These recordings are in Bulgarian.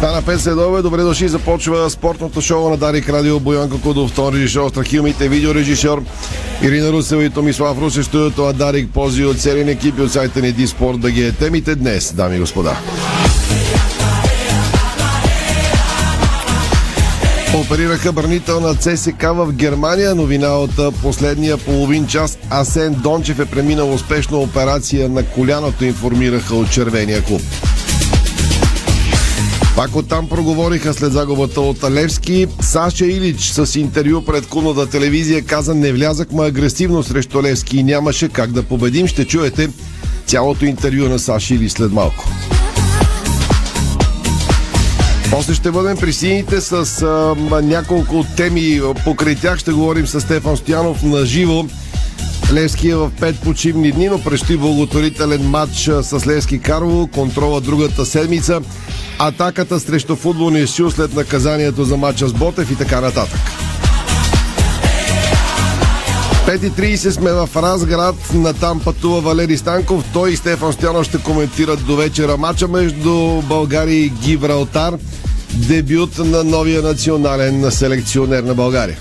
Стана 5 следове, добре дошли, започва спортното шоу на Дарик Радио, Боянко Кодов, втори режисьор, Страхилмите, видеорежисьор, Ирина Русева и Томислав Русев, студиото на Дарик, пози от целия екип и от сайта ни Диспорт да ги е темите днес, дами и господа. Оперираха бранител на ЦСК в Германия. Новина от последния половин час. Асен Дончев е преминал успешно операция на коляното, информираха от червения клуб. Пак оттам проговориха след загубата от Левски. Саша Илич с интервю пред клубната телевизия каза не влязахме агресивно срещу Левски и нямаше как да победим. Ще чуете цялото интервю на Саша Илич след малко. После ще бъдем при сините с а, няколко теми. Покрай тях ще говорим с Стефан Стоянов на живо. Левски е в пет почивни дни, но предстои благотворителен матч с Левски Карлово, контрола другата седмица, атаката срещу футболния сил след наказанието за матча с Ботев и така нататък. 5.30 сме в Разград. Натам пътува Валери Станков. Той и Стефан Стоянов ще коментират до вечера матча между България и Гибралтар. Дебют на новия национален селекционер на България.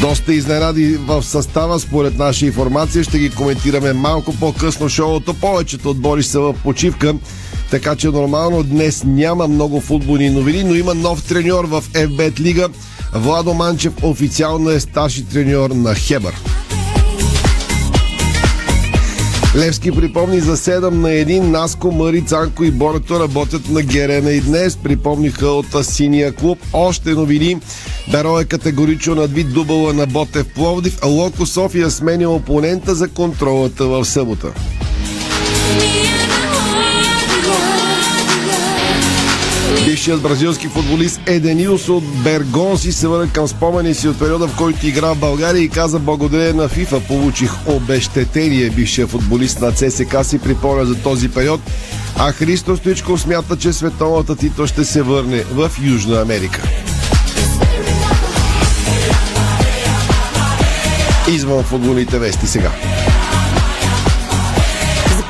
Доста изненади в състава, според наша информация. Ще ги коментираме малко по-късно шоуто. Повечето отбори са в почивка, така че нормално днес няма много футболни новини, но има нов треньор в FBET Лига. Владо Манчев официално е старши треньор на Хебър. Левски припомни за 7 на 1 Наско, Мари, Цанко и Борето работят на Герена и днес. Припомниха от синия клуб. Още новини. Беро е категорично надвид дубъла на Ботев Пловдив, Локо София сменя опонента за контролата в събота. Бившият бразилски футболист Еденилс от Бергонси се върна към спомени си от периода, в който игра в България и каза благодарение на ФИФА получих обещетение. Бившия футболист на ЦСК си припомня за този период, а Христо Стоичков смята, че световната титла ще се върне в Южна Америка. Извън футболните вести сега.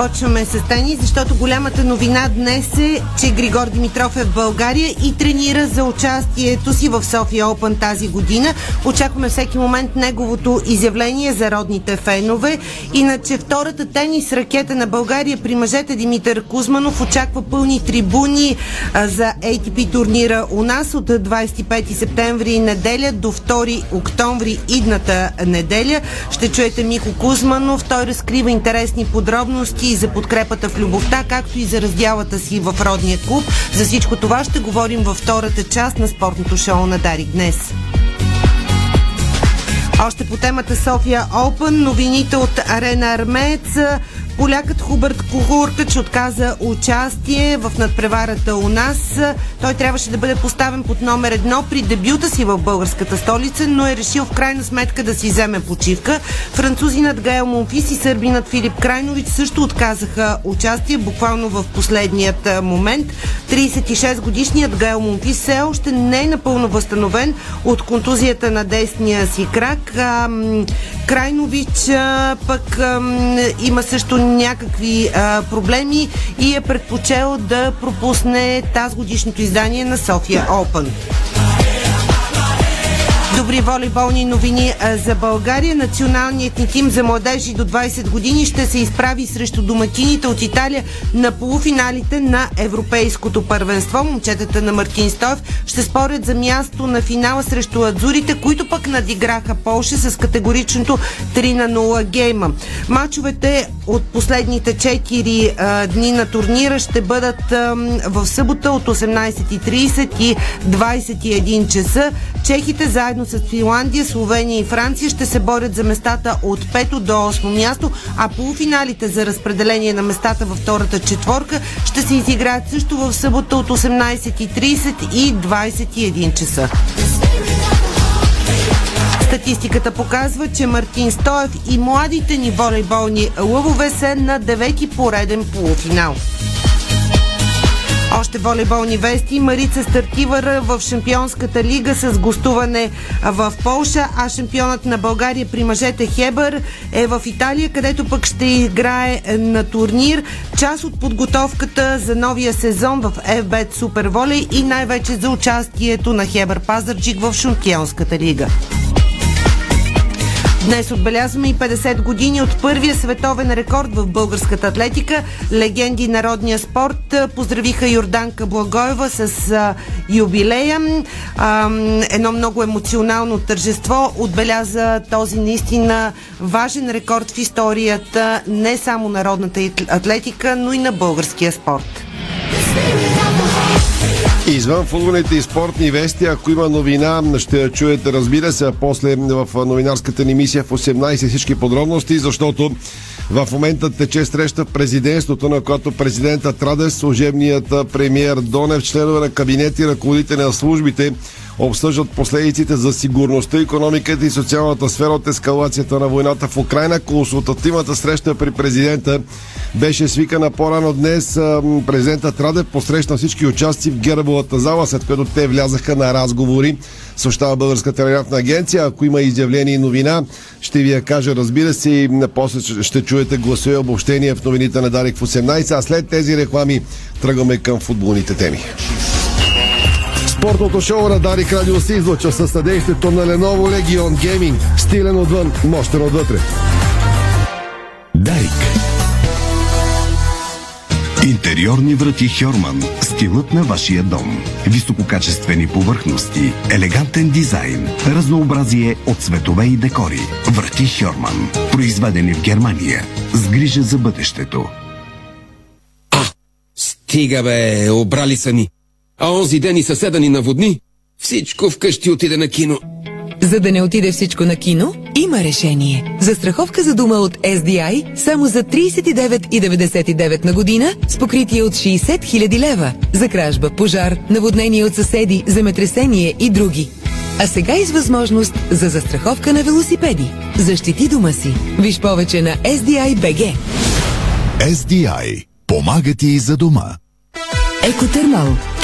Започваме с тени, защото голямата новина днес е, че Григор Димитров е в България и тренира за участието си в София Опен тази година. Очакваме всеки момент неговото изявление за родните фенове. Иначе втората тенис ракета на България при мъжете Димитър Кузманов очаква пълни трибуни за ATP турнира у нас от 25 септември неделя до 2 октомври идната неделя. Ще чуете Мико Кузманов. Той разкрива интересни подробности и за подкрепата в любовта, както и за раздялата си в родния клуб. За всичко това ще говорим във втората част на спортното шоу на Дарик днес. Още по темата София Open, новините от Арена Армец. Полякът Хубърт Кухуркач отказа участие в надпреварата у нас. Той трябваше да бъде поставен под номер едно при дебюта си в българската столица, но е решил в крайна сметка да си вземе почивка. Французинът Гаел Монфис и сърбинът Филип Крайнович също отказаха участие буквално в последният момент. 36 годишният Гаел Монфис все още не е напълно възстановен от контузията на десния си крак. Крайнович пък има също някакви а, проблеми и е предпочел да пропусне тази годишното издание на София Open. Добри волейболни новини за България. Националният ни тим за младежи до 20 години ще се изправи срещу домакините от Италия на полуфиналите на Европейското първенство. Момчетата на Мартин Стоев ще спорят за място на финала срещу Адзурите, които пък надиграха Полша с категоричното 3 на 0 гейма. Мачовете от последните 4 а, дни на турнира ще бъдат в събота от 18.30 и 21 часа. Чехите заедно с Финландия, Словения и Франция ще се борят за местата от 5 до 8 място, а полуфиналите за разпределение на местата във втората четворка ще се изиграят също в събота от 18.30 и 21 часа. Статистиката показва, че Мартин Стоев и младите ни волейболни лъвове са на девети пореден полуфинал. Още волейболни вести. Марица стартира в Шампионската лига с гостуване в Полша, а шампионът на България при мъжете Хебър е в Италия, където пък ще играе на турнир. Част от подготовката за новия сезон в FBET Супер Волей и най-вече за участието на Хебър Пазарджик в Шампионската лига. Днес отбелязваме и 50 години от първия световен рекорд в българската атлетика. Легенди народния спорт поздравиха Йорданка Благоева с а, юбилея. Едно много емоционално тържество отбеляза този наистина важен рекорд в историята не само народната атлетика, но и на българския спорт. Извън футболните и спортни вести, ако има новина, ще я чуете, разбира се, а после в новинарската ни мисия в 18 всички подробности, защото в момента тече среща в президентството, на която президентът Радев, служебният премиер Донев, членове на кабинети, ръководители на службите обсъждат последиците за сигурността, економиката и социалната сфера от ескалацията на войната в Украина. Консултативната среща при президента беше свикана по-рано днес. Президентът Радев посрещна всички участи в гербовата зала, след като те влязаха на разговори. Съобщава Българската телеграфна агенция. Ако има изявление и новина, ще ви я кажа, разбира се, и после ще чуете гласове обобщения в новините на Дарик в 18, а след тези реклами тръгваме към футболните теми. Спортното шоу на Дарик Радио се излъчва със съдействието на Lenovo Legion Gaming. Стилен отвън, мощен отвътре. Дарик. Интериорни врати Хьорман. Стилът на вашия дом. Висококачествени повърхности, елегантен дизайн, разнообразие от цветове и декори. Врати Хьорман. Произведени в Германия. С грижа за бъдещето. Стига бе, обрали са ни. А онзи ден и съседа ни наводни. Всичко вкъщи отиде на кино. За да не отиде всичко на кино, има решение. Застраховка за дума от SDI само за 39,99 на година с покритие от 60 000 лева. За кражба, пожар, наводнение от съседи, земетресение и други. А сега и с възможност за застраховка на велосипеди. Защити дома си. Виж повече на SDI BG. SDI. Помага ти и за дома. Екотермал.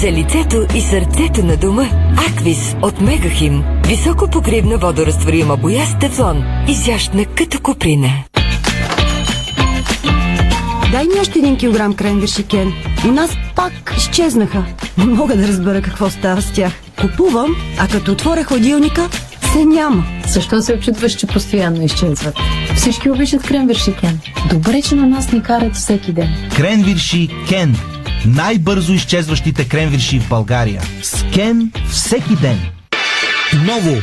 За лицето и сърцето на дома Аквис от Мегахим. Високо покривна водорастворима боя с тефлон. Изящна като куприна. Дай ми още един килограм кренвирши, Кен. У нас пак изчезнаха. Не мога да разбера какво става с тях. Купувам, а като отворя хладилника, се няма. Защо се очудваш, че постоянно изчезват? Всички обичат кренвирши Кен. Добре, че на нас ни карат всеки ден. Кренвирши Кен. Най-бързо изчезващите кренвирши в България. С Кен всеки ден. Ново!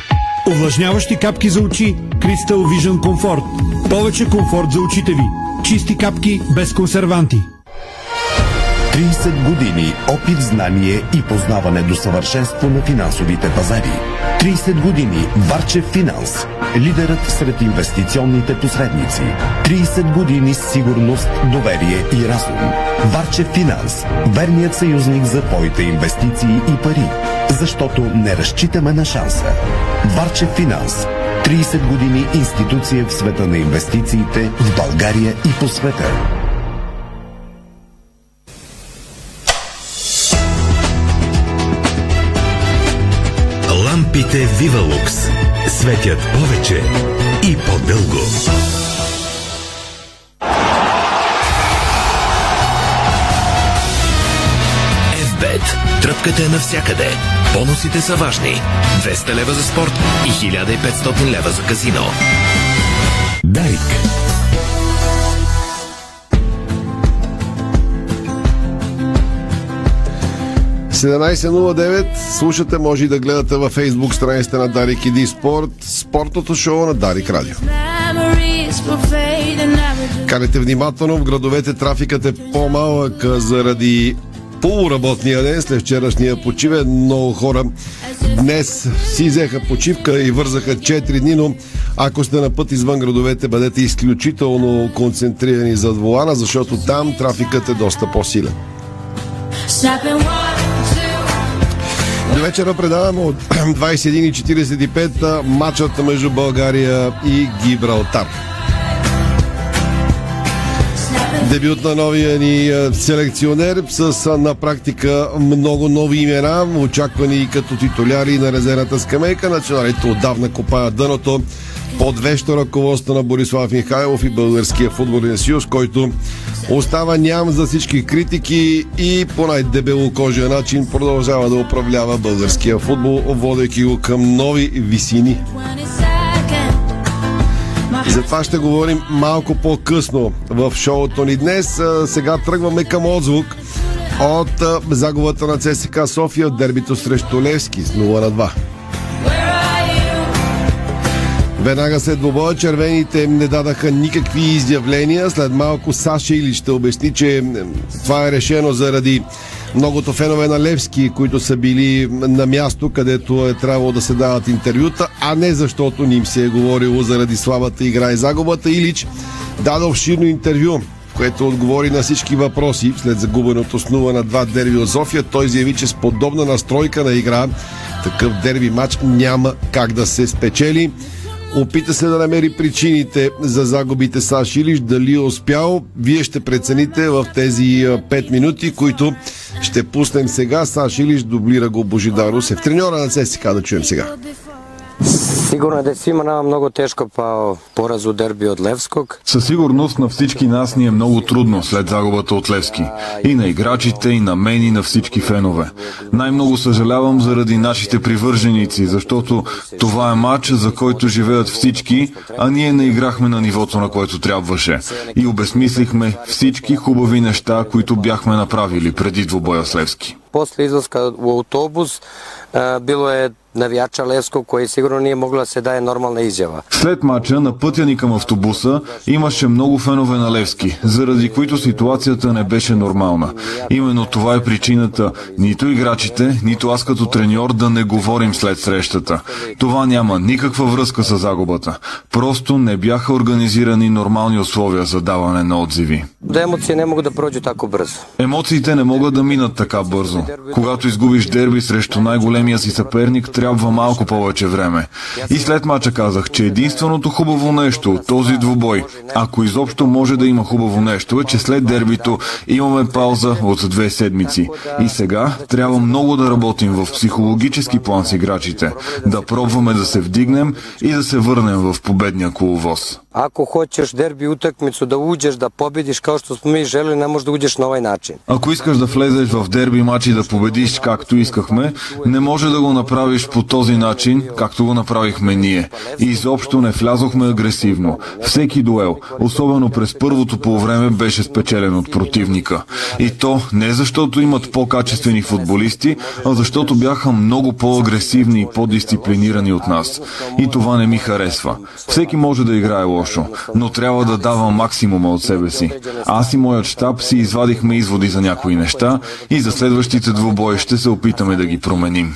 Увлажняващи капки за очи Crystal Vision Comfort. Повече комфорт за очите ви. Чисти капки без консерванти. 30 години опит, знание и познаване до съвършенство на финансовите пазари. 30 години Варчев Финанс. Лидерът сред инвестиционните посредници. 30 години сигурност, доверие и разум. Варчев Финанс. Верният съюзник за твоите инвестиции и пари. Защото не разчитаме на шанса. Варчев Финанс. 30 години институция в света на инвестициите в България и по света. Лампите Вивалукс светят повече и по-дълго. FBET. Тръпката е навсякъде. Бонусите са важни. 200 лева за спорт и 1500 лева за казино. Дарик. – 17.09. Слушате, може и да гледате във фейсбук страницата на Дарик Иди Спорт, спортното шоу на Дарик Радио. Канете внимателно, в градовете трафикът е по-малък заради полуработния ден след вчерашния почивен. Много хора днес си взеха почивка и вързаха 4 дни, но ако сте на път извън градовете, бъдете изключително концентрирани зад волана, защото там трафикът е доста по-силен. До вечера предаваме от 21.45 матчът между България и Гибралтар. Дебют на новия ни селекционер с на практика много нови имена, очаквани и като титуляри на резервната скамейка. Националите отдавна копаят дъното под вещо ръководство на Борислав Михайлов и Българския футболен съюз, който остава ням за всички критики и по най-дебелокожия начин продължава да управлява българския футбол, водейки го към нови висини. За това ще говорим малко по-късно в шоуто ни днес. Сега тръгваме към отзвук от загубата на ЦСК София от дербито срещу Левски с 0 на 2. Веднага след двобоя червените не дадаха никакви изявления. След малко Саша Или ще обясни, че това е решено заради многото фенове на Левски, които са били на място, където е трябвало да се дават интервюта, а не защото ни им се е говорило заради слабата игра и загубата. Илич даде обширно интервю което отговори на всички въпроси след загубеното с 0 на 2 дерби от София. Той заяви, че с подобна настройка на игра такъв дерби матч няма как да се спечели. Опита се да намери причините за загубите с Илиш. Дали е успял, вие ще прецените в тези 5 минути, които ще пуснем сега. Саш Илиш дублира го Божидар Русев. Треньора на ЦСКА да чуем сега. Сигурно е да свима nama много тежко по поraz u дерби от Левскog. Със сигурност на всички нас ни е много трудно след загубата от Левски. И на играчите, и на мен, и на всички фенове. Най-много съжалявам заради нашите привърженици, защото това е матч, за който живеят всички, а ние не играхме на нивото, на което трябваше. И обесмислихме всички хубави неща, които бяхме направили преди двобоя с Левски. После излазка у автобус било е навияча Левско, koji сигурно nije mogla да се даде нормална изява. След мача на пътя ни към автобуса имаше много фенове на Левски, заради които ситуацията не беше нормална. Именно това е причината нито играчите, нито аз като треньор да не говорим след срещата. Това няма никаква връзка с загубата. Просто не бяха организирани нормални условия за даване на отзиви. Да емоции не могат да пройдат така бързо. Емоциите не могат да минат така бързо. Когато изгубиш дерби срещу най-големия си съперник, трябва малко повече време. И след мача казах, че единственото хубаво нещо от този двубой, ако изобщо може да има хубаво нещо, е, че след дербито имаме пауза от две седмици. И сега трябва много да работим в психологически план с играчите, да пробваме да се вдигнем и да се върнем в победния коловоз. Ако хочеш дерби утъкмицу да уđеш да победиш kao što smo mi želeli, не можеш да uđеш на ovaj начин. Ако искаш да влезеш в дерби матч и да победиш както искахме, не може да го направиш по този начин, както го направихме ние. И изобщо не влязохме агресивно. Всеки дуел, особено през първото полувреме, беше спечелен от противника. И то не защото имат по-качествени футболисти, а защото бяха много по-агресивни и по-дисциплинирани от нас. И това не ми харесва. Всеки може да играе лошо, но трябва да дава максимума от себе си. Аз и моят щаб си извадихме изводи за някои неща и за следващите двубои ще се опитаме да ги променим.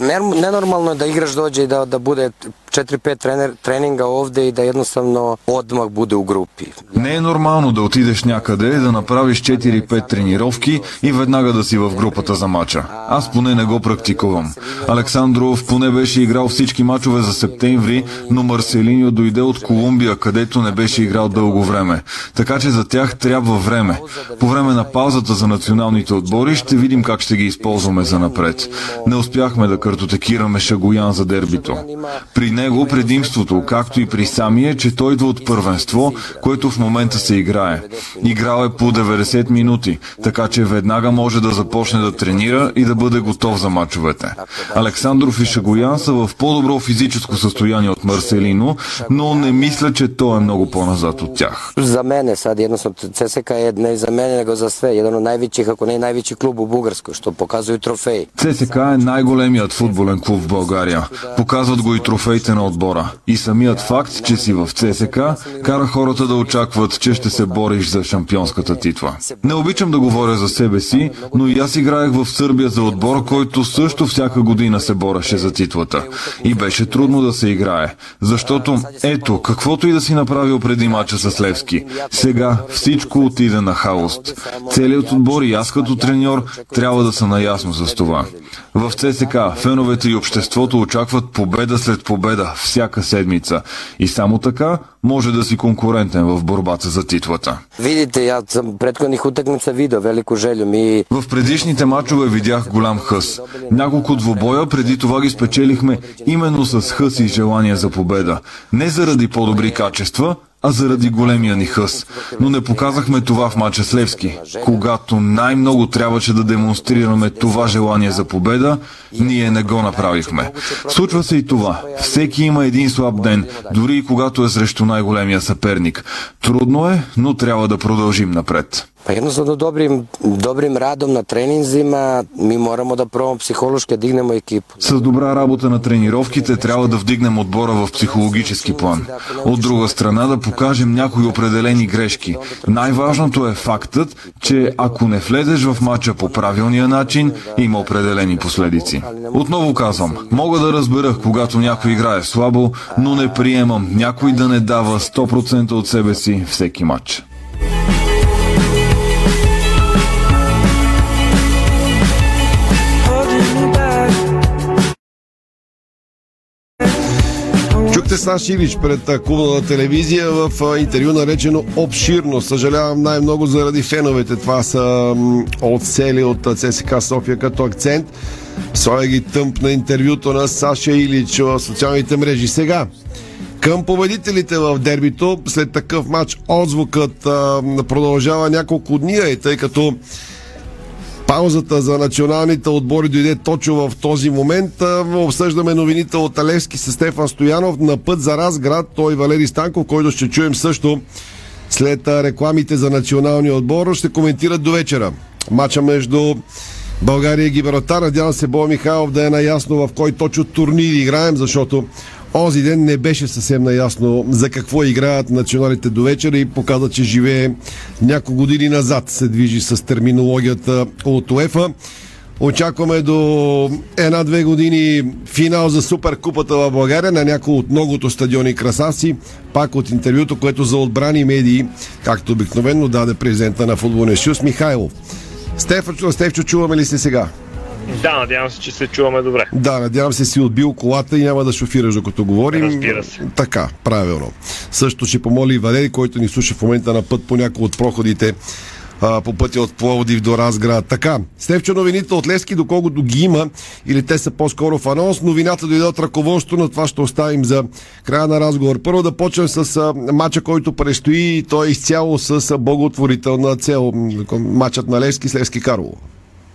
Ненормално е да играш доđe и да, да bude 4-5 тренер, тренинга овде и да jednostavno odmah bude u grupi. Не е нормално да отидеш някъде, да направиш 4-5 тренировки и веднага да си в групата за мача. Аз поне не го практикувам. Александров поне беше играл всички мачове за септември, но Марселиньо дойде от Колумбия, където не беше играл дълго време. Така че за тях трябва време. По време на паузата за националните отбори ще видим как ще ги използваме за напред. Не успяхме да картотекираме Шагоян за дербито. При него предимството, както и при самия, че той идва от първенство, което в момента се играе. Играл е по 90 минути, така че веднага може да започне да тренира и да бъде готов за мачовете. Александров и Шагоян са в по-добро физическо състояние от Марселино, но не мисля, че той е много по-назад от тях. За мене, sad jednostavno CSK е не за мене, него за све. Jedan от най-вечих, ако не най-вечи клуб у Бугарско, що показвaju трофеи. ЦСК е най-големият футболен клуб в България. Показват го и трофеите на отбора. И самият факт, че си в ЦСК, кара хората да очакват, че ще се бориш за шампионската титла. Не обичам да говоря за себе си, но и аз играех в Сърбия за отбор, който също всяка година се бореше за титлата. И беше трудно да се играе. Защото, ето, каквото и да си направил преди мача с Левски, сега всичко отиде на хаост. Целият отбор и аз като треньор трябва да са наясно с това. В ЦСК феновете и обществото очакват победа след победа всяка седмица. И само така може да си конкурентен в борбата за титлата. Видите, аз съм предходних утакмица видео, велико желю ми. В предишните мачове видях голям хъс. Няколко двобоя преди това ги спечелихме именно с хъс и желание за победа. Не заради по-добри качества, а заради големия ни хъс. Но не показахме това в мача с Левски. Когато най-много трябваше да демонстрираме това желание за победа, ние не го направихме. Случва се и това. Всеки има един слаб ден, дори и когато е срещу най-големия съперник. Трудно е, но трябва да продължим напред. Pa jednostavno dobrim, dobrim radom na treninzima mi moramo da prvo psihološki dignemo ekipu. С добра работа на тренировките трябва да вдигнем отбора в психологически план. От друга страна да покажем някои определени грешки. Най-важното е фактът, че ако не влезеш в матча по правилния начин, има определени последици. Отново казвам, мога да разбера, когато някой играе слабо, но не приемам някой да не дава 100% от себе си всеки матч. Саш Илич пред клубната телевизия в интервю наречено обширно. Съжалявам най-много заради феновете. Това са отсели от ЦСК София като акцент. Соя ги тъмп на интервюто на Саша Илич в социалните мрежи. Сега, към победителите в дербито, след такъв матч, отзвукът а, продължава няколко дни, тъй като Паузата за националните отбори дойде точно в този момент. Обсъждаме новините от Алевски с Стефан Стоянов на път за Разград. Той Валери Станков, който ще чуем също след рекламите за националния отбор. Ще коментират до вечера. Мача между България и Гибралтар. Надявам се Боя Михайлов да е наясно в кой точно турнир играем, защото Онзи ден не беше съвсем наясно за какво играят националите до вечера и показа, че живее няколко години назад. Се движи с терминологията от УЕФА. Очакваме до една-две години финал за Суперкупата в България на някои от многото стадиони красавци. Пак от интервюто, което за отбрани медии, както обикновено даде президента на футболния съюз Михайлов. Стефчо, Стефчо, чуваме ли се сега? Да, надявам се, че се чуваме добре. Да, надявам се си отбил колата и няма да шофираш докато говорим. Разбира се. Така, правилно. Също ще помоли и Валери, който ни слуша в момента на път по някои от проходите а, по пътя от Пловдив до Разград. Така, Стевчо новините от Лески, доколкото ги има, или те са по-скоро в анонс, новината дойде от ръководството, но това ще оставим за края на разговор. Първо да почнем с а, матча, който предстои, той е изцяло с благотворителна цел. Матчът на Левски с Левски Карлово.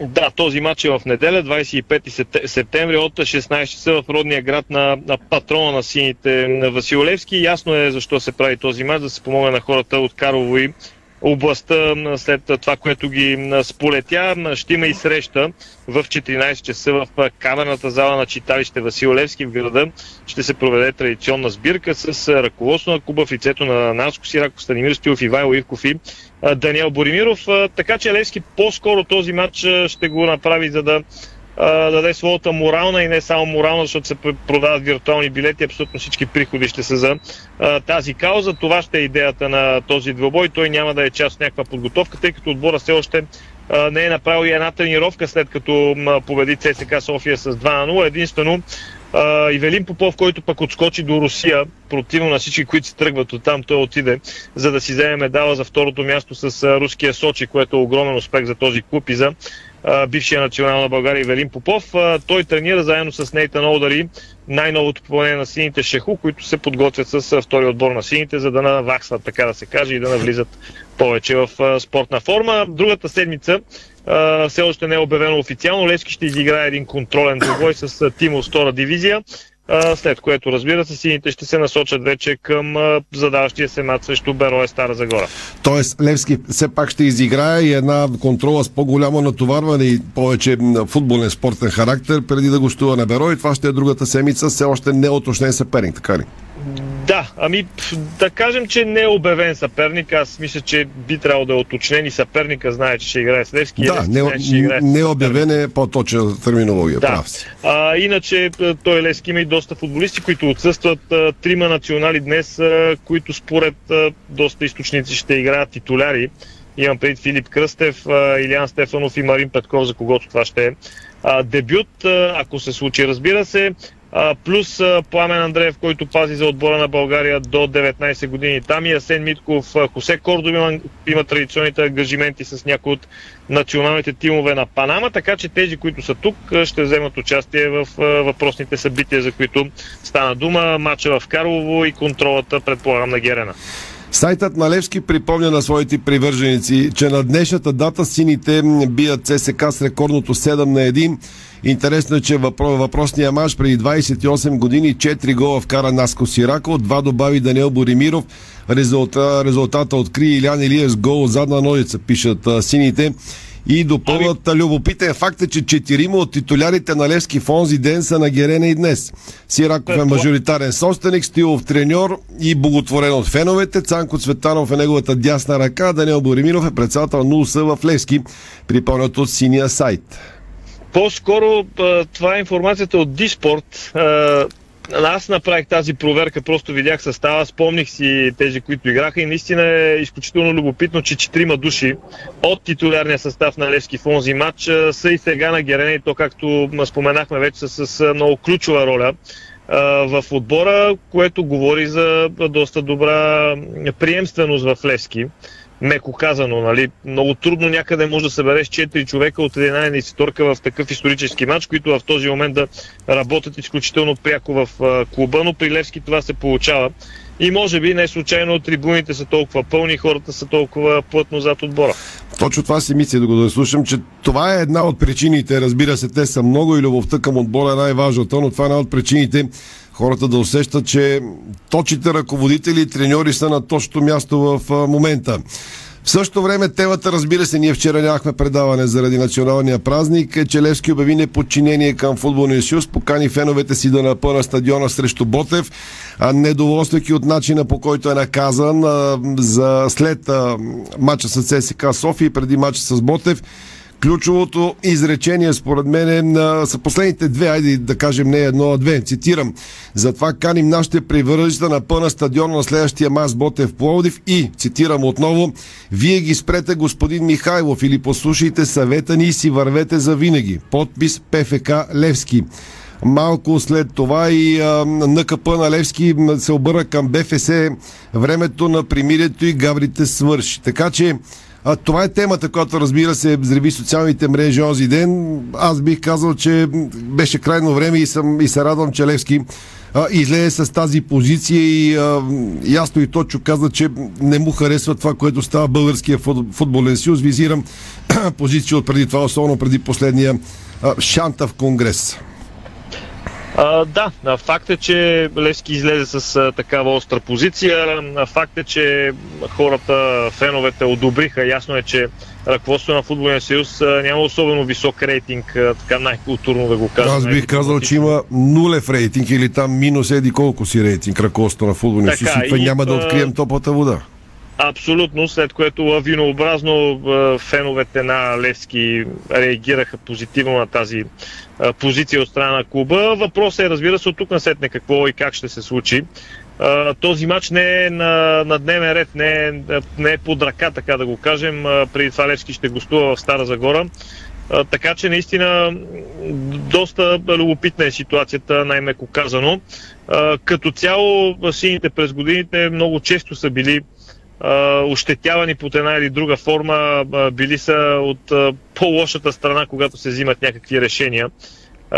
Да, този матч е в неделя, 25 септември от 16 часа в родния град на, на патрона на сините на Василевски. Ясно е защо се прави този матч, да се помогне на хората от Карлово и областта след това, което ги сполетя. Ще има и среща в 14 часа в камерната зала на читалище Васил Левски в града. Ще се проведе традиционна сбирка с ръководство на клуба в лицето на Наско Сирако, Станимир Стилов, Ивайло Ивков и Даниел Боримиров. Така че Левски по-скоро този матч ще го направи, за да даде своята морална и не само морална, защото се продават виртуални билети, абсолютно всички приходи ще са за а, тази кауза. Това ще е идеята на този двобой. Той няма да е част от някаква подготовка, тъй като отбора все още а, не е направил и една тренировка след като а, победи ЦСК София с 2 на 0. Единствено Uh, Ивелин Попов, който пък отскочи до Русия, противно на всички, които се тръгват от там, той отиде, за да си вземе медала за второто място с uh, руския Сочи, което е огромен успех за този клуб и за бившия национал на България Велин Попов. Той тренира заедно с Нейтан Олдари най-новото попълнение на сините Шеху, които се подготвят с втори отбор на сините, за да наваксват, така да се каже, и да навлизат повече в спортна форма. Другата седмица все още не е обявено официално. Лески ще изиграе един контролен двобой с Тимо втора дивизия. След което, разбира се, сините ще се насочат вече към задаващия се мат срещу Берое Стара Загора. Тоест, Левски все пак ще изиграе и една контрола с по-голямо натоварване и повече футболен спортен характер преди да гостува на Беро и това ще е другата седмица, все още не уточнен съперник, така ли? Да, ами да кажем, че не е обявен съперник. Аз мисля, че би трябвало да е уточнен и съперника знае, че ще играе с Левски. Да, не, знае, ще играе не обявен е по-точна терминология, Да. прав си. А, иначе т- той Левски има и доста футболисти, които отсъстват. А, Трима национали днес, а, които според доста източници ще играят титуляри. Имам пред Филип Кръстев, Илиан Стефанов и Марин Петков, за когото това ще е. Дебют, ако се случи, разбира се. Плюс Пламен Андреев, който пази за отбора на България до 19 години. Там и Асен Митков, а, Хосе Кордов има, има традиционните ангажименти с някои от националните тимове на Панама, така че тези, които са тук, ще вземат участие в въпросните събития, за които стана дума. Матча в Карлово и контролата, предполагам, на Герена. Сайтът на Левски припомня на своите привърженици, че на днешната дата сините бият ЦСК с рекордното 7 на 1. Интересно е, че въпро- въпросния мач преди 28 години 4 гола вкара Наско Сирако, 2 добави Даниел Боримиров. Резулта, резултата откри Илян Илиев с гол задна ножица, пишат сините. И допълват ами... любопитен факт е, че четирима от титулярите на Левски в онзи ден са на Герене и днес. Сираков е мажоритарен собственик, Стилов треньор и боготворен от феновете. Цанко Цветанов е неговата дясна ръка, Даниел Боремиров е председател на УС в Левски, припомнят от синия сайт. По-скоро това е информацията от Диспорт. Аз направих тази проверка, просто видях състава, спомних си тези, които играха и наистина е изключително любопитно, че четирима души от титулярния състав на Левски в онзи матч са и сега на Герене и то, както споменахме вече, са с много ключова роля в отбора, което говори за доста добра приемственост в Левски меко казано, нали, много трудно някъде може да събереш 4 човека от една инвеститорка в такъв исторически матч, които в този момент да работят изключително пряко в клуба, но при Левски това се получава. И може би не случайно трибуните са толкова пълни, хората са толкова плътно зад отбора. Точно това си мисля, да слушам, че това е една от причините, разбира се, те са много и любовта към отбора е най-важната, но това е една от причините хората да усещат, че точите ръководители и треньори са на точното място в момента. В същото време темата, разбира се, ние вчера нямахме предаване заради националния празник, е, че Левски обяви неподчинение към футболния съюз, покани феновете си да напълна стадиона срещу Ботев, а недоволствайки от начина по който е наказан а, за след а, матча с ЦСКА София и преди матча с Ботев. Ключовото изречение, според мен, е, на, са последните две, айде да кажем не едно, а две. Цитирам. Затова каним нашите привърженици да напълна стадиона на следващия мас Ботев Пловдив и, цитирам отново, вие ги спрете господин Михайлов или послушайте съвета ни и си вървете за винаги. Подпис ПФК Левски. Малко след това и а, НКП на Левски се обърна към БФС. Времето на примирието и гаврите свърши. Така че а, това е темата, която разбира се взриви социалните мрежи онзи ден. Аз бих казал, че беше крайно време и, съм, и се радвам, че Левски излезе с тази позиция и а, ясно и точно каза, че не му харесва това, което става българския фут- футболен съюз. Визирам позиция от преди това, особено преди последния а, в Конгрес. А, да, факт е, че Левски излезе с а, такава остра позиция. Факт е, че хората, феновете одобриха. Ясно е, че ръководството на Футболния съюз а, няма особено висок рейтинг, а, така най-културно да го кажем. Аз бих казал, че има нулев рейтинг или там минус еди колко си рейтинг ръководството на футболния съюз. И и, няма да открием топлата вода. Абсолютно, след което лавинообразно феновете на Левски реагираха позитивно на тази позиция от страна на клуба. Въпросът е, разбира се, от тук насетне какво и как ще се случи. Този матч не е на, на дневен ред, не е, не е под ръка, така да го кажем. Преди това Левски ще гостува в Стара Загора. Така че наистина доста любопитна е ситуацията, най-меко казано. Като цяло сините през годините много често са били ощетявани под една или друга форма, били са от по-лошата страна, когато се взимат някакви решения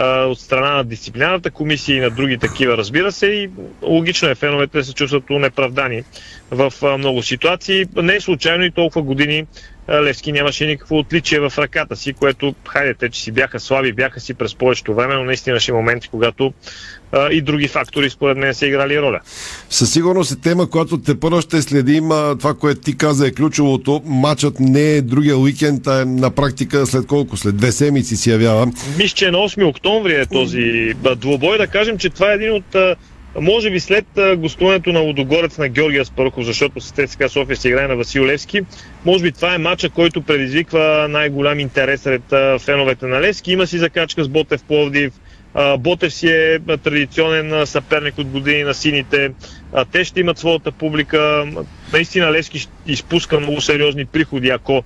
от страна на дисциплинарната комисия и на други такива, разбира се. И логично е феновете се чувстват неправдани в много ситуации. Не е случайно и толкова години Левски нямаше никакво отличие в ръката си, което, хайде, те, че си бяха слаби, бяха си през повечето време, но наистина имаше моменти, когато а, и други фактори, според мен, са играли роля. Със сигурност е тема, която те първо ще следим. Това, което ти каза е ключовото. Матчът не е другия уикенд, а е на практика след колко? След две седмици си явява. Мисля, че на 8 октомври е този двубой. Да кажем, че това е един от може би след гостуването на Лудогорец на Георгия Спарухов, защото с ТСК София се играе на Васил Левски, може би това е матча, който предизвиква най-голям интерес сред феновете на Левски. Има си закачка с Ботев Пловдив, Ботев си е традиционен съперник от години на сините. Те ще имат своята публика. Наистина Левски изпуска много сериозни приходи, ако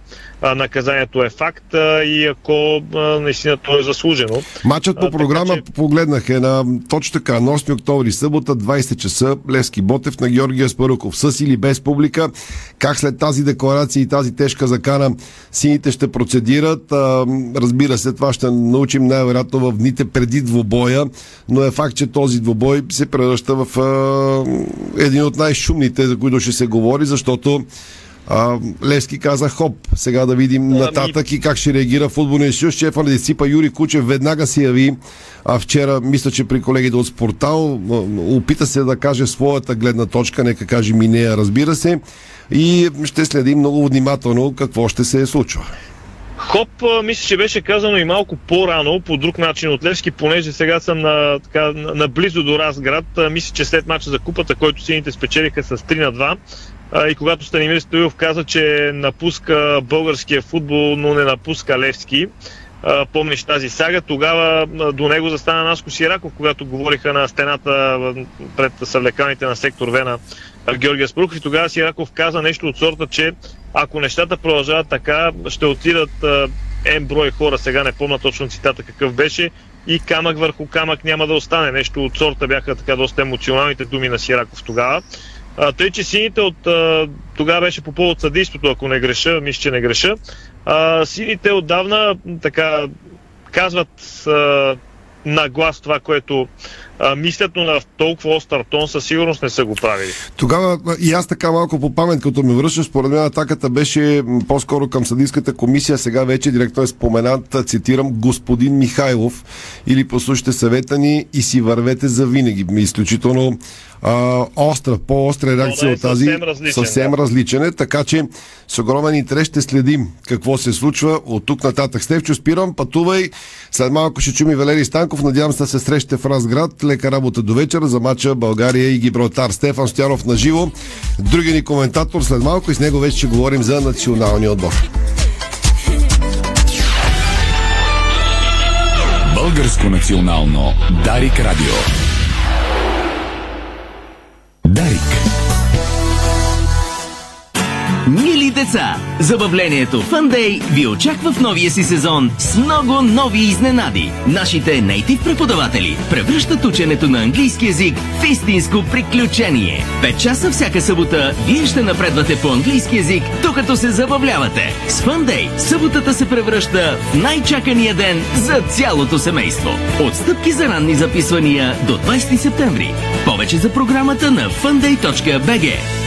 наказанието е факт и ако наистина то е заслужено. Матчът по програма че... погледнах е на точно така, на 8 октомври, събота, 20 часа, Левски Ботев на Георгия Спаруков. С или без публика, как след тази декларация и тази тежка закана сините ще процедират. Разбира се, това ще научим най-вероятно в дните преди двубоя, но е факт, че този двубой се превръща в един от най-шумните, за които ще се говори, защото а, Левски каза хоп. Сега да видим ами... нататък и как ще реагира футболния съюз. Шефа на дисципа Юри Кучев веднага се яви. А вчера, мисля, че при колегите от Спортал опита се да каже своята гледна точка, нека каже Минея, разбира се. И ще следим много внимателно какво ще се случва. Хоп, мисля, че беше казано и малко по-рано, по друг начин от Левски, понеже сега съм на, така, наблизо до Разград. Мисля, че след мача за купата, който сините спечелиха с 3 на 2, и когато Станимир Стоилов каза, че напуска българския футбол, но не напуска Левски, помниш тази сага, тогава до него застана Наско Сираков, когато говориха на стената пред съвлеканите на сектор Вена Георгия Спрухов и тогава Сираков каза нещо от сорта, че ако нещата продължават така, ще отидат М брой хора, сега не помня точно цитата какъв беше, и камък върху камък няма да остане. Нещо от сорта бяха така доста емоционалните думи на Сираков тогава. А, тъй, че сините от тогава беше по повод съдейството, ако не греша, мисля, че не греша. А, сините отдавна така казват а, на глас това, което а, мислят, но на толкова остър тон със сигурност не са го правили. Тогава и аз така малко по памет, като ме връщаш, според мен атаката беше по-скоро към съдийската комисия. Сега вече директор е споменат, цитирам, господин Михайлов или послушайте съвета ни и си вървете за винаги. Изключително а, остра, по-остра реакция от тази. Съвсем различен, съвсем да. различен е, така че с огромен интерес ще следим какво се случва от тук нататък. Стевчо, спирам, пътувай. След малко ще чуми Валери Станков. Надявам се да се срещате в Разград. Лека работа до вечера за мача България и Гибралтар. Стефан Стоянов на живо. Другия ни коментатор след малко и с него вече ще говорим за националния отбор. Българско национално Дарик Радио. Дарик. Мили деца, забавлението Day ви очаква в новия си сезон с много нови изненади. Нашите нейтив преподаватели превръщат ученето на английски язик в истинско приключение. Пет часа всяка събота вие ще напредвате по английски язик, докато се забавлявате. С Day съботата се превръща в най-чакания ден за цялото семейство. Отстъпки за ранни записвания до 20 септември. Повече за програмата на funday.bg.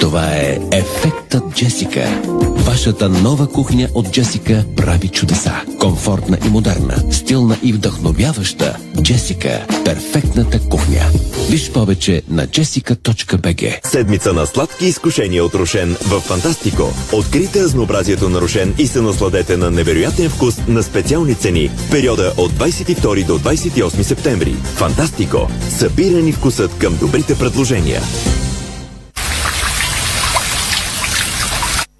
Това е Ефектът Джесика. Вашата нова кухня от Джесика прави чудеса. Комфортна и модерна, стилна и вдъхновяваща. Джесика – перфектната кухня. Виж повече на jessica.bg Седмица на сладки изкушения от Рошен в Фантастико. Открийте разнообразието на Рошен и се насладете на невероятен вкус на специални цени в периода от 22 до 28 септември. Фантастико. Събирани вкусът към добрите предложения.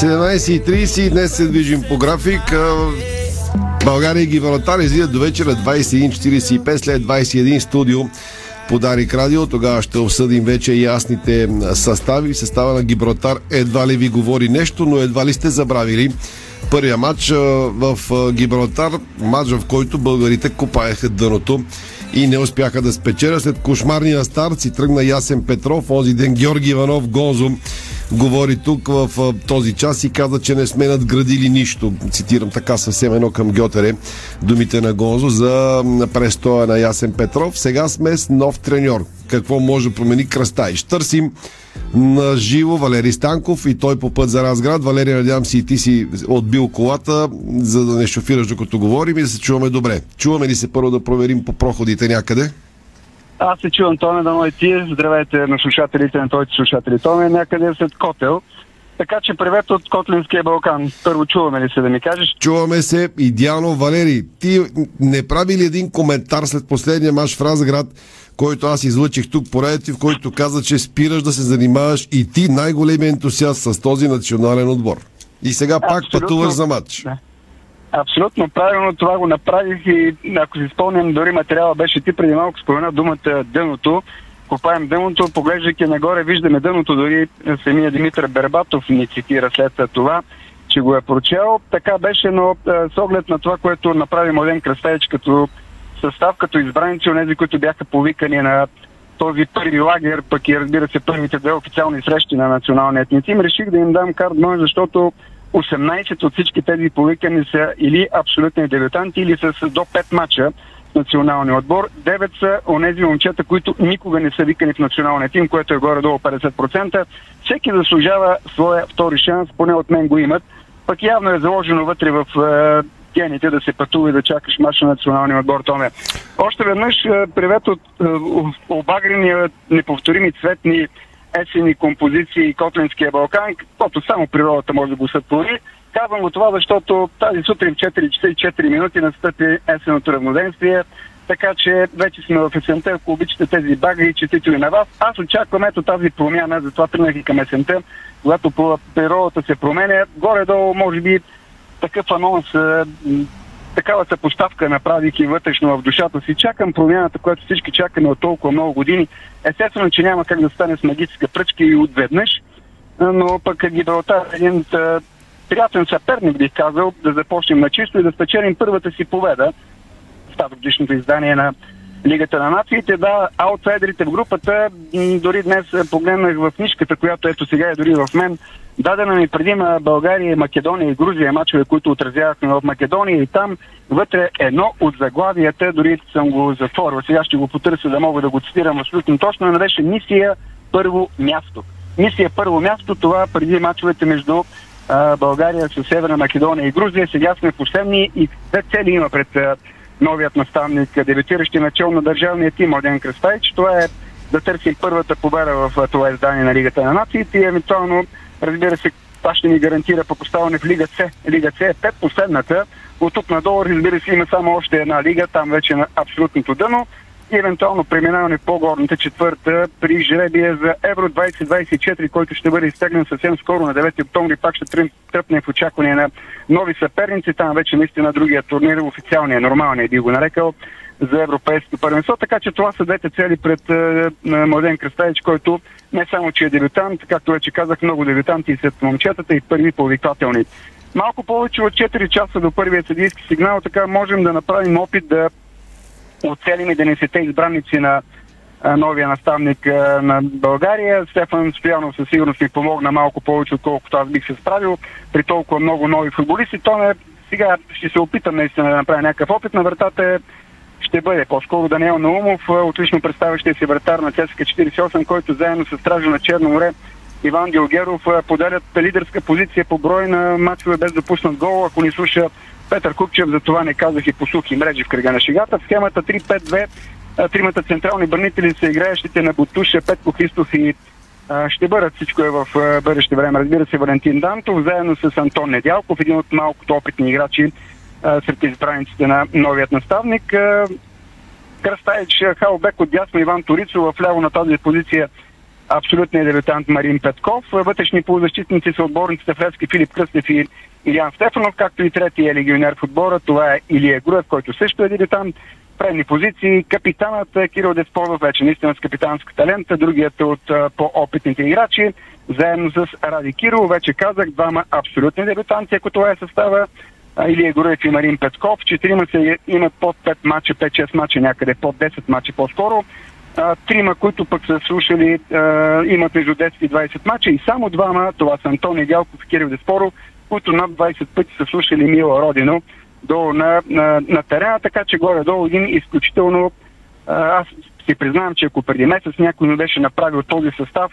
17.30 и днес се движим по график. България и Гибралтар до вечера 21.45 след 21 студио по Дарик Радио. Тогава ще обсъдим вече ясните състави. Състава на Гибралтар едва ли ви говори нещо, но едва ли сте забравили първия матч в Гибралтар, матч в който българите копаеха дъното и не успяха да спечеля. След кошмарния старт си тръгна Ясен Петров. Онзи ден Георги Иванов Гонзо говори тук в този час и каза, че не сме надградили нищо. Цитирам така съвсем едно към Гьотере думите на Гонзо за престоя на Ясен Петров. Сега сме с нов треньор. Какво може да промени кръста? Ще търсим на живо Валери Станков и той по път за Разград. Валерия, надявам се и ти си отбил колата, за да не шофираш докато говорим и да се чуваме добре. Чуваме ли се първо да проверим по проходите някъде? Аз се чувам Томе да и ти. Здравейте на слушателите, на твоите слушатели. Томе е някъде след Котел. Така че привет от Котлинския Балкан. Първо чуваме ли се да ми кажеш? Чуваме се идеално, Валери. Ти не прави ли един коментар след последния мач в Разград, който аз излъчих тук по в който каза, че спираш да се занимаваш и ти най-големият ентусиаст с този национален отбор. И сега Абсолютно. пак пътуваш за матч. Да. Абсолютно правилно това го направих и ако си спомням, дори материала беше ти преди малко спомена думата дъното. Копаем дъното, поглеждайки нагоре, виждаме дъното, дори самия Димитър Бербатов ни цитира след това, че го е прочел. Така беше, но с оглед на това, което направи Младен Кръстаич като състав, като избраници, онези, които бяха повикани на този първи лагер, пък и разбира се първите две официални срещи на националния етници, реших да им дам карт защото 18 от всички тези повикани са или абсолютни дебютанти, или са с до 5 мача в националния отбор. 9 са онези момчета, които никога не са викани в националния тим, което е горе-долу 50%. Всеки заслужава своя втори шанс, поне от мен го имат. Пък явно е заложено вътре в е, гените да се пътува и да чакаш мач на националния отбор Томе. Още веднъж е, привет от е, обагрения неповторими цветни есени композиции и Котлинския Балкан, каквото само природата може да го сътвори. Казвам го това, защото тази сутрин в 4 минути настъпи есеното равноденствие, така че вече сме в есента, ако обичате тези багри, четите на вас. Аз очаквам ето тази промяна, затова тръгнах и към есента, когато природата се променя. Горе-долу, може би, такъв анонс такава съпоставка направих и вътрешно в душата си. Чакам промяната, която всички чакаме от толкова много години. Естествено, че няма как да стане с магическа пръчка и отведнъж, но пък Гибралтар е един приятен съперник, бих казал, да започнем на чисто и да спечелим първата си победа в тази годишното издание на Лигата на нациите. Да, аутсайдерите в групата, дори днес погледнах в книжката, която ето сега е дори в мен, Дадена ми преди България, Македония и Грузия мачове, които отразявахме в Македония и там вътре едно от заглавията, дори съм го затворил, сега ще го потърся да мога да го цитирам абсолютно точно, беше мисия първо място. Мисия първо място, това преди мачовете между а, България с Северна Македония и Грузия. Сега сме последни и две цели има пред а, новият наставник, дебютиращи начало на държавния тим Оден Кръстайч. Това е да търсим първата победа в това издание на Лигата на нациите и евентуално Разбира се, това ще ни гарантира по поставане в Лига С. Лига С е пет последната. От тук надолу, разбира се, има само още една лига, там вече е на абсолютното дъно. И евентуално преминаване по-горната четвърта при жребия за Евро 2024, който ще бъде изтеглен съвсем скоро на 9 октомври. Пак ще тръм- тръпне в очакване на нови съперници. Там вече наистина другия турнир, официалния, нормалния би го нарекал за европейското първенство. Така че това са двете цели пред е, е, Младен Кръставич, който не само, че е дебютант, както вече казах, много дебютанти и сред момчетата и първи повиквателни. Малко повече от 4 часа до първия съдийски сигнал, така можем да направим опит да оцелим 11-те избранници на новия наставник на България. Стефан Стоянов със сигурност ми помогна малко повече, отколкото аз бих се справил при толкова много нови футболисти. То не, сега ще се опитам наистина да направя някакъв опит. На вратата ще бъде по-скоро Даниел Наумов, отлично представящия се вратар на ЦСКА 48, който заедно с стража на Черно море Иван Дилгеров поделят лидерска позиция по брой на матчове без допуснат гол. Ако ни слуша Петър Купчев, за това не казах и по сухи мрежи в кръга на шегата. В схемата 3-5-2 тримата централни бранители са играещите на Бутуша, Петко Христов и ще бъдат всичко е в бъдеще време. Разбира се, Валентин Дантов, заедно с Антон Недялков, един от малкото опитни играчи сред избраниците на новият наставник. Кръстаич Халбек от дясно Иван Торицо, в ляво на тази позиция абсолютният дебютант Марин Петков. Вътрешни полузащитници са отборниците Фрески Филип Кръстев и Илян Стефанов, както и третия легионер в отбора. Това е Илия Груев, който също е дебютант. Предни позиции. Капитанът е Кирил Десподов, вече наистина с капитанска талента. Другият е от по-опитните играчи. Заедно с Ради Кирил, вече казах, двама абсолютни дебютанти, ако това е състава. Илия Груев и Марин Петков. Четирима се имат под 5 мача, 5-6 мача, някъде под 10 мача по-скоро а, трима, които пък са слушали, а, имат между 10 и 20 мача и само двама, това са Антони Дялков и Кирил Деспоров, които над 20 пъти са слушали Мила Родино долу на, на, на терена, така че горе-долу един изключително аз си признавам, че ако преди месец някой не беше направил този състав,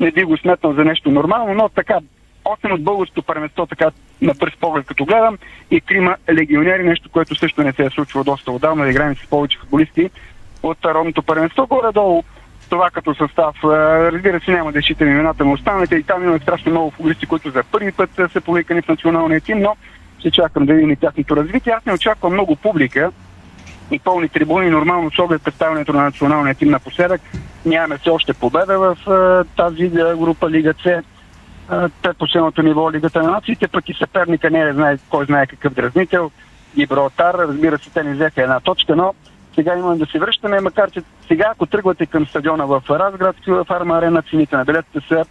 не би го сметнал за нещо нормално, но така 8 от българското първенство, така на пръст поглед като гледам, и трима легионери, нещо, което също не се е случвало доста отдавна, да играем с повече футболисти от родното първенство. Горе-долу това като състав. Разбира се, няма да считам имената на останалите и там има страшно много футболисти, които за първи път са повикани в националния тим, но ще чакам да видим и тяхното развитие. Аз не очаквам много публика и пълни трибуни. Нормално с оглед представянето на националния тим напоследък. Нямаме все още победа в тази група Лига С. Предпоследното ниво Лигата на нациите, пък и съперника не е знае, кой знае какъв дразнител. Гибралтар, разбира се, те не взеха една точка, но сега имаме да се връщаме, макар че сега, ако тръгвате към стадиона в Разград, в Фарма Арена, цените на билетите са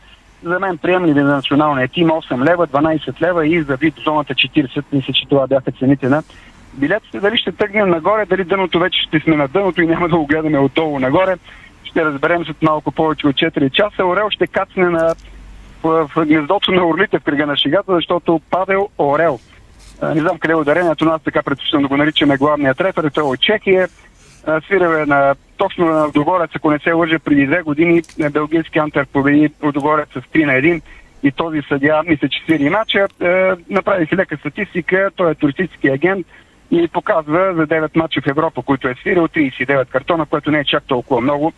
за мен приемливи за националния тим 8 лева, 12 лева и за вид зоната 40. Мисля, че това бяха цените на билетите. Дали ще тръгнем нагоре, дали дъното вече ще сме на дъното и няма да го гледаме отдолу нагоре. Ще разберем след малко повече от 4 часа. Орел ще кацне на, в, в гнездото на орлите в кръга на шегата, защото Павел Орел. Не знам къде е ударението, но аз така предпочитам да го наричаме главният трефер. Той е от Чехия свиреве на точно на Удогорец, ако не се лъжа, преди две години белгийски Антер победи Удогорец с 3 на 1 и този съдя, мисля, че свири матча. Е, направи си лека статистика, той е туристически агент и показва за 9 матча в Европа, които е свирил, 39 картона, което не е чак толкова много.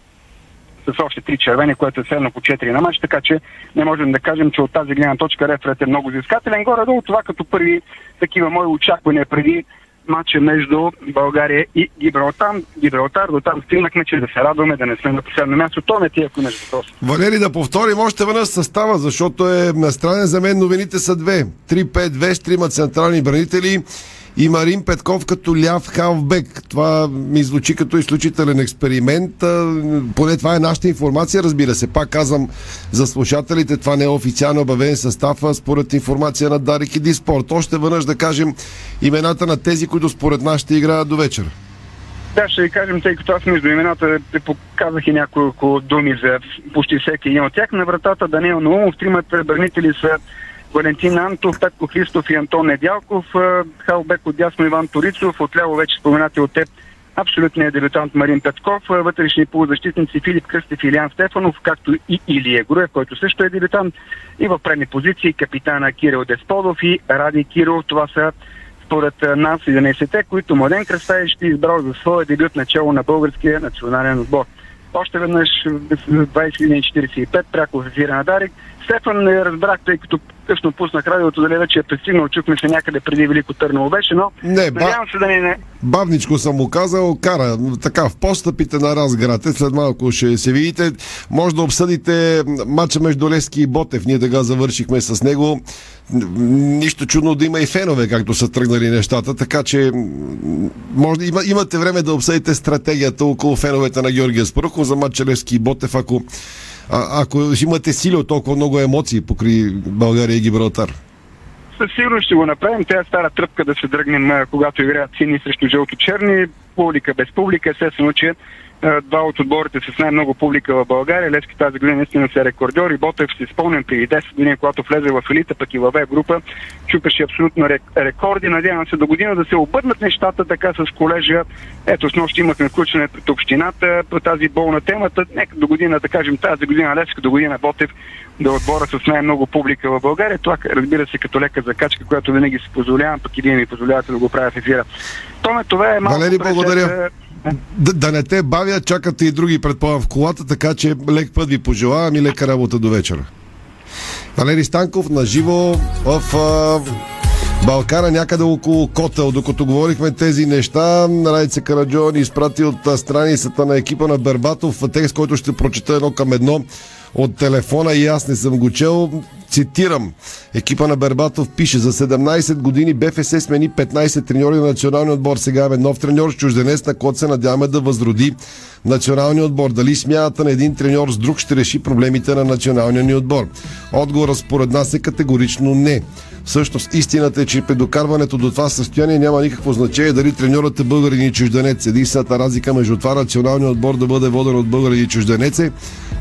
С още 3 червени, което е средно по 4 на матч, така че не можем да кажем, че от тази гледна точка реферът е много взискателен. Горе-долу това като първи такива мои очаквания преди матча между България и Гибралтар. Гибралтар, до там стигнахме, че да се радваме, да не сме на последно място. То не ти, ако имаш въпрос. Валери, да повторим още веднъж състава, защото е на страна за мен новините са две. 3-5-2 с трима централни бранители и Марин Петков като ляв халфбек. Това ми звучи като изключителен експеримент. Поне това е нашата информация, разбира се. Пак казвам за слушателите, това не е официално обявен състав, а според информация на Дарик и Диспорт. Още веднъж да кажем имената на тези, които според нас ще играят до вечера. Да, ще ви кажем, тъй като аз между имената те показах и няколко думи за почти всеки един от тях. На вратата Даниел Наумов, тримата бранители са Валентин Антов, Петко Христов и Антон Недялков, Халбек от дясно Иван Торицов, отляво вече споменати от теб абсолютният дебютант Марин Петков, вътрешни полузащитници Филип Кръстев и Илян Стефанов, както и Илия Груев, който също е дебютант, и в предни позиции капитана Кирил Десподов и Ради Кирил. Това са според нас 11-те, които Младен Кръстаев ще избрал за своя дебют начало на българския национален отбор. Още веднъж 2045 пряко в ефира на Дарик. Стефан не разбрах, тъй като късно пуснах радиото, дали вече е пристигнал, чухме се някъде преди Велико Търново беше, но Не, ба- надявам се да ни не... Бавничко съм му казал, кара така в постъпите на Разград. Е, След малко ще се видите. Може да обсъдите матча между Лески и Ботев. Ние така завършихме с него. Нищо чудно да има и фенове, както са тръгнали нещата, така че може, да има, имате време да обсъдите стратегията около феновете на Георгия Спарухов за матча Левски и Ботев, ако, а, ако имате сили от толкова много емоции покри България и Гибралтар. Със сигурност ще го направим. Тя е стара тръпка да се дръгнем, когато играят сини срещу жълто-черни, публика без публика. Естествено, че а, два от отборите с най-много публика в България. Левски тази година наистина са и Ботев си спомням преди 10 години, когато влезе в елита, пък и в В група, чупеше абсолютно рек- рекорди. Надявам се до година да се обърнат нещата така с колежа. Ето, с нощ имахме включване пред общината по тази болна темата. Нека до година, да кажем тази година Левски, до година Ботев да е отбора с най-много публика в България. Това, разбира се, като лека закачка, която винаги си позволявам, пък и вие ми позволявате да го правя в ефира. Томе, това е малко... благодаря. Да, да не те бавя, чакате и други, предполагам, в колата, така че лек път ви пожелавам и лека работа до вечера. Валери Станков на живо в а, Балкана, някъде около Котел. Докато говорихме тези неща, Райце Караджо ни изпрати от страницата на екипа на Бербатов текст, който ще прочета едно към едно от телефона и аз не съм го чел. Цитирам. Екипа на Бербатов пише за 17 години БФС смени 15 треньори на националния отбор. Сега имаме нов треньор, чужденец, на който се надяваме да възроди националния отбор. Дали смяната на един треньор с друг ще реши проблемите на националния ни отбор? Отговорът според нас е категорично не. Всъщност истината е, че при докарването до това състояние няма никакво значение дали треньорът е българин и чужденец. Единствената разлика между това националния отбор да бъде воден от българин и чужденец е,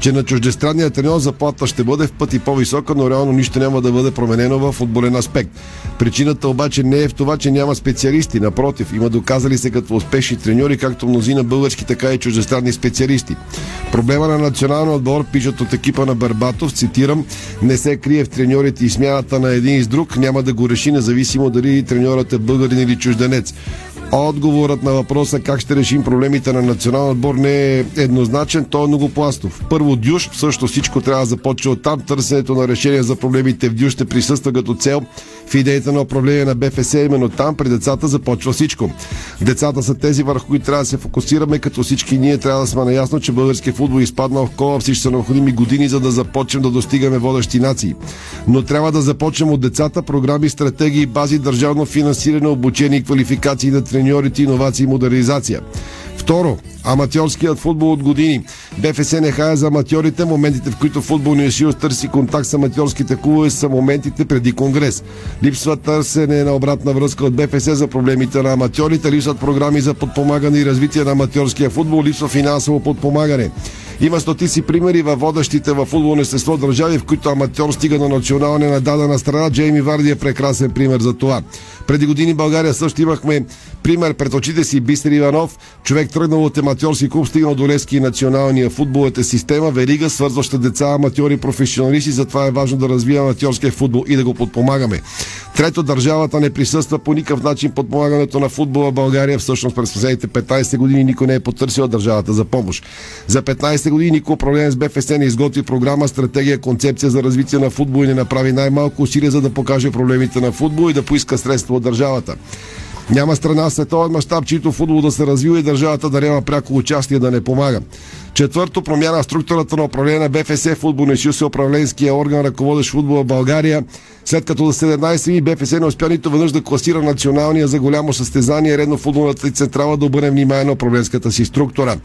че на чуждестранния треньор заплата ще бъде в пъти по-висока, но реално нищо няма да бъде променено в футболен аспект. Причината обаче не е в това, че няма специалисти. Напротив, има доказали се като успешни треньори, както мнозина български, така и чуждестранни специалисти. Проблема на националния отбор, пишат от екипа на Барбатов, цитирам, не се крие в треньорите и смяната на един и с друг, няма да го реши независимо дали треньорът е българин или чужденец. Отговорът на въпроса как ще решим проблемите на националния отбор не е еднозначен, той е многопластов. Първо Дюш, също всичко трябва да започне от там. Търсенето на решение за проблемите в Дюш ще присъства като цел в идеята на управление на БФС, именно там при децата започва всичко. Децата са тези върху които трябва да се фокусираме, като всички ние трябва да сме наясно, че българския футбол е изпаднал в колапс и ще са необходими години, за да започнем да достигаме водещи нации. Но трябва да започнем от децата, програми, стратегии, бази, държавно финансиране, обучение и квалификации на треньорите, иновации и модернизация. Второ, аматьорският футбол от години. БФС не хая за аматьорите. Моментите, в които футболният съюз търси контакт с аматьорските клубове, са моментите преди конгрес. Липсва търсене на обратна връзка от БФС за проблемите на аматьорите, липсват програми за подпомагане и развитие на аматьорския футбол, липсва финансово подпомагане. Има стотици примери във водещите в футболно естество държави, в които аматьор стига до националния на дадена страна. Джейми Варди е прекрасен пример за това. Преди години България също имахме пример пред очите си Бистер Иванов, човек тръгнал от аматьорски клуб, стигнал до Лески и националния футболата система, верига, свързваща деца, аматьори, професионалисти, затова е важно да развиваме аматьорския футбол и да го подпомагаме. Трето, държавата не присъства по никакъв начин подпомагането на футбола в България. Всъщност през последните 15 години никой не е потърсил държавата за помощ. За 15 години никой управление с БФС не изготви програма, стратегия, концепция за развитие на футбол и не направи най-малко усилия за да покаже проблемите на футбол и да поиска средства от държавата. Няма страна в световен мащаб, чието футбол да се развива и държавата да няма пряко участие да не помага. Четвърто, промяна в структурата на управление на БФС, футболния съюз е управленския орган, ръководещ футбола в България. След като за 17 дни БФС не успя нито веднъж да класира националния за голямо състезание, редно футболната и централа да обърне внимание на управленската си структура.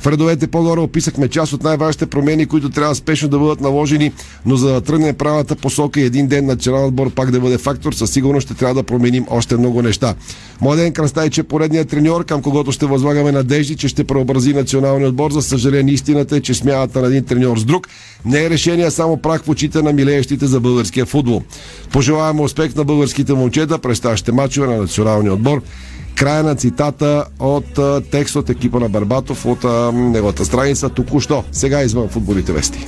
В редовете по-горе описахме част от най-важните промени, които трябва спешно да бъдат наложени, но за да тръгне правилната посока и един ден национален отбор пак да бъде фактор, със сигурност ще трябва да променим още много неща. Младен Кръстайч е поредният треньор, към когото ще възлагаме надежди, че ще преобрази националния отбор. За съжаление, истината е, че смяната на един треньор с друг не е решение, само прах в очите на милеещите за българския футбол. Пожелаваме успех на българските момчета през следващите мачове на националния отбор. Края на цитата от текст от екипа на Барбатов от неговата страница току-що. Сега извън футболите вести.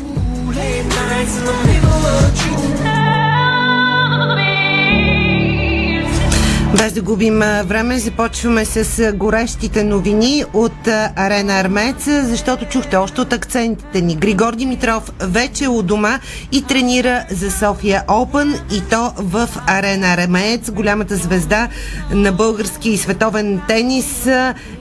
Без да губим време, започваме с горещите новини от Арена Армец, защото чухте още от акцентите ни. Григор Димитров вече е у дома и тренира за София Опен и то в Арена Армец. Голямата звезда на български и световен тенис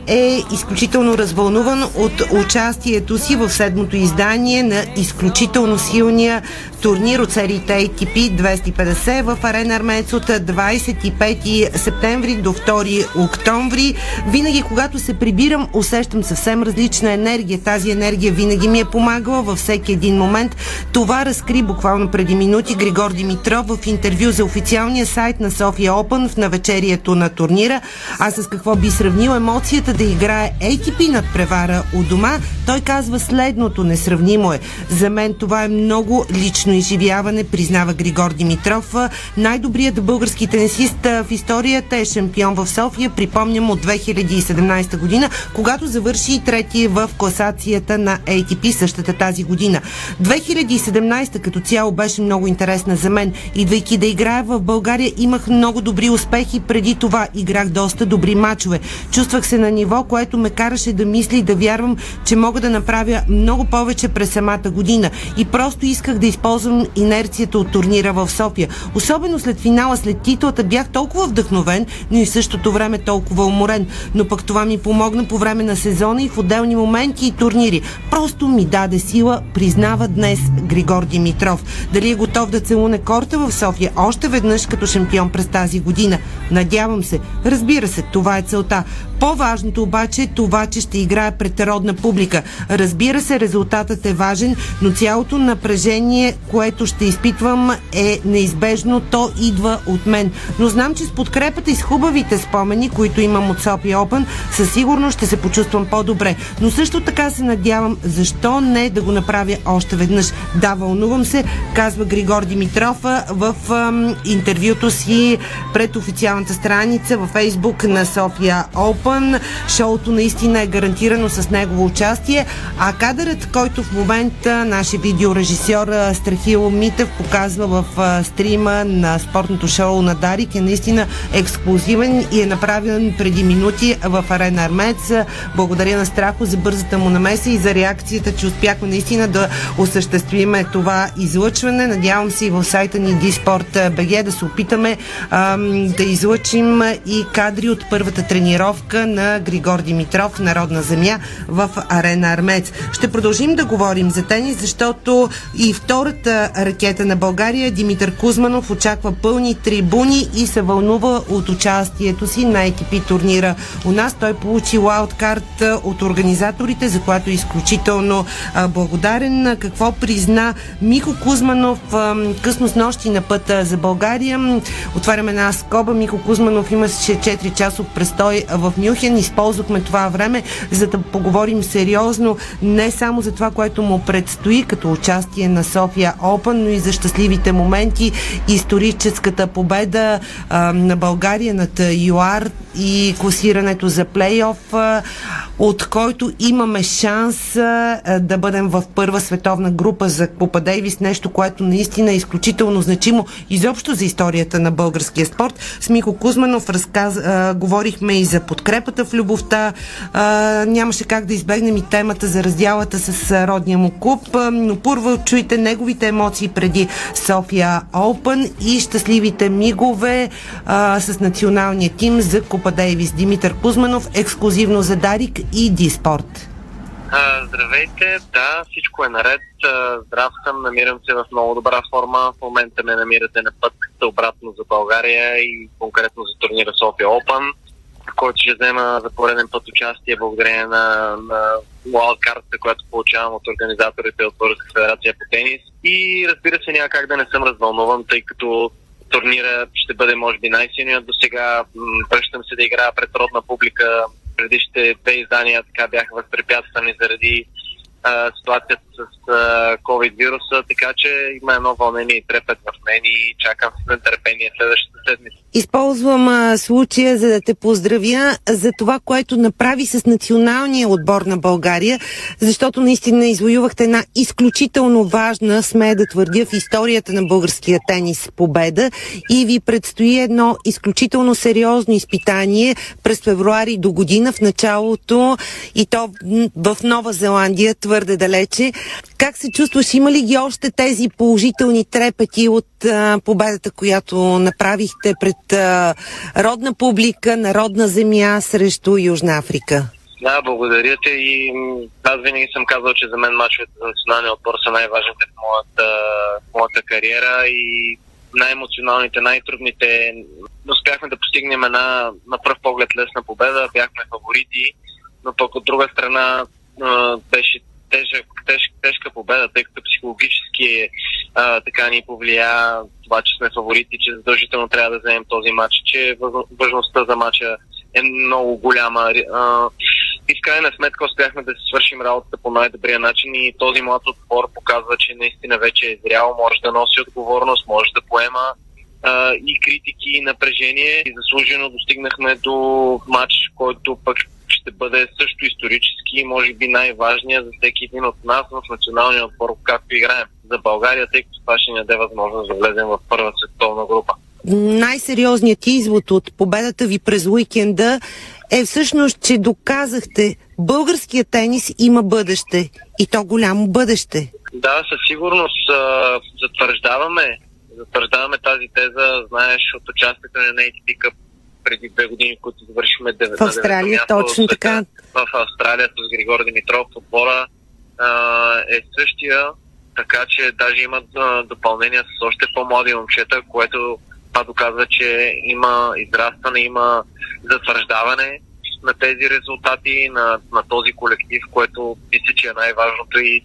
е изключително развълнуван от участието си в седмото издание на изключително силния турнир от сериите ATP 250 в Арена Армец от 25 септември до 2 октомври. Винаги, когато се прибирам, усещам съвсем различна енергия. Тази енергия винаги ми е помагала във всеки един момент. Това разкри буквално преди минути Григор Димитров в интервю за официалния сайт на София Опен в навечерието на турнира. А с какво би сравнил емоцията да играе ATP над превара у дома? Той казва следното, несравнимо е. За мен това е много лично изживяване, признава Григор Димитров. Най-добрият български тенисист в историята е шампион в София, припомням от 2017 година, когато завърши трети в класацията на ATP същата тази година. 2017 като цяло беше много интересна за мен. Идвайки да играя в България, имах много добри успехи. Преди това играх доста добри мачове. Чувствах се на ниво, което ме караше да мисля и да вярвам, че мога да направя много повече през самата година. И просто исках да използвам инерцията от турнира в София. Особено след финала, след титлата, бях толкова вдъхновен, но и в същото време толкова уморен. Но пък това ми помогна по време на сезона и в отделни моменти и турнири. Просто ми даде сила, признава днес Григор Димитров. Дали е готов да целуне корта в София още веднъж като шампион през тази година? Надявам се. Разбира се, това е целта. По-важното обаче това, че ще играе пред родна публика. Разбира се, резултатът е важен, но цялото напрежение, което ще изпитвам е неизбежно. То идва от мен. Но знам, че с подкрепата и с хубавите спомени, които имам от София Open, със сигурност ще се почувствам по-добре. Но също така се надявам, защо не да го направя още веднъж. Да, вълнувам се, казва Григор Димитров в ам, интервюто си пред официалната страница във Фейсбук на София Open. Шоуто наистина е гарантирано с негово участие, а кадърът, който в момента нашия видеорежисьор Страхил Митев показва в стрима на спортното шоу на Дарик е наистина ексклюзивен и е направен преди минути в Арена Армец. Благодаря на Страхо за бързата му намеса и за реакцията, че успяхме наистина да осъществиме това излъчване. Надявам се и в сайта ни БГ да се опитаме ам, да излъчим и кадри от първата тренировка на Григор Димитров, Народна земя в Арена Армец. Ще продължим да говорим за тенис, защото и втората ракета на България, Димитър Кузманов, очаква пълни трибуни и се вълнува от участието си на екипи турнира. У нас той получи лаудкарт от организаторите, за което е изключително благодарен. Какво призна Мико Кузманов късно с нощи на пътя за България. Отваряме една скоба. Мико Кузманов имаше 4 часов престой в Мюнхен. Използвахме това време, за да поговорим сериозно не само за това, което му предстои като участие на София Опен, но и за щастливите моменти, историческата победа а, на България над ЮАР и класирането за плейоф, от който имаме шанс а, да бъдем в първа световна група за Купа Дейвис, нещо, което наистина е изключително значимо изобщо за историята на българския спорт. С Мико Кузманов разказ, а, говорихме и за подкрепата в любовта. А, нямаше как да избегнем и темата за раздялата с родния му клуб, а, но първо чуйте неговите емоции преди София Open и щастливите мигове а, с националния тим за Купа Дейвис. Димитър Кузманов, ексклюзивно за Дарик и Диспорт. Здравейте, да, всичко е наред. А, Здрав съм, намирам се в много добра форма. В момента ме намирате на път обратно за България и конкретно за турнира София Open, който ще взема за пореден път участие благодарение на, на лаудкартата, която получавам от организаторите от Българска федерация по тенис. И разбира се, няма как да не съм развълнуван, тъй като турнира ще бъде може би най-силният до сега. Връщам се да играя пред родна публика. Предишните две издания така бяха възпрепятствани заради а, ситуацията с COVID вируса, така че има едно вълнение и трепет в мен и чакам с нетърпение следващата седмица. Използвам а, случая, за да те поздравя за това, което направи с националния отбор на България, защото наистина извоювахте една изключително важна, смея да твърдя, в историята на българския тенис победа и ви предстои едно изключително сериозно изпитание през февруари до година в началото и то в Нова Зеландия, твърде далече. Как се чувстваш? Има ли ги още тези положителни трепети от а, победата, която направихте пред а, родна публика, народна земя срещу Южна Африка? Да, благодаря ти и аз винаги съм казал, че за мен мачовете за националния отбор са най-важните в моята, в моята кариера и най-емоционалните, най-трудните. Успяхме да постигнем една на пръв поглед лесна победа, бяхме фаворити, но пък от друга страна беше тежък, теж, тежка победа, тъй като психологически а, така ни повлия това, че сме фаворити, че задължително трябва да вземем този матч, че важността за матча е много голяма. А, и в крайна сметка успяхме да си свършим работата по най-добрия начин и този млад отбор показва, че наистина вече е зрял, може да носи отговорност, може да поема а, и критики, и напрежение. И заслужено достигнахме до матч, който пък ще бъде също исторически и може би най-важният за всеки един от нас в националния отбор, както играем за България, тъй като това ще ни даде възможност да влезем в първа световна група. Най-сериозният извод от победата ви през уикенда е всъщност, че доказахте, българският тенис има бъдеще и то голямо бъдеще. Да, със сигурност затвърждаваме, затвърждаваме тази теза, знаеш, от участието на ATP Cup преди две години, които завършихме В Австралия, точно така. В Австралия с Григор Димитров, отбора а, е същия, така че даже имат а, допълнения с още по-млади момчета, което това доказва, че има израстване, има затвърждаване на тези резултати, на, на този колектив, което мисля, че е най-важното и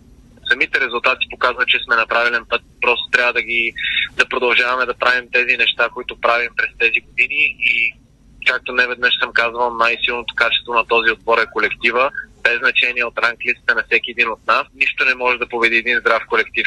самите резултати показват, че сме на правилен път. Просто трябва да ги да продължаваме да правим тези неща, които правим през тези години и както не веднъж съм казвал, най-силното качество на този отбор е колектива. Без значение от ранглистата на всеки един от нас, нищо не може да победи един здрав колектив.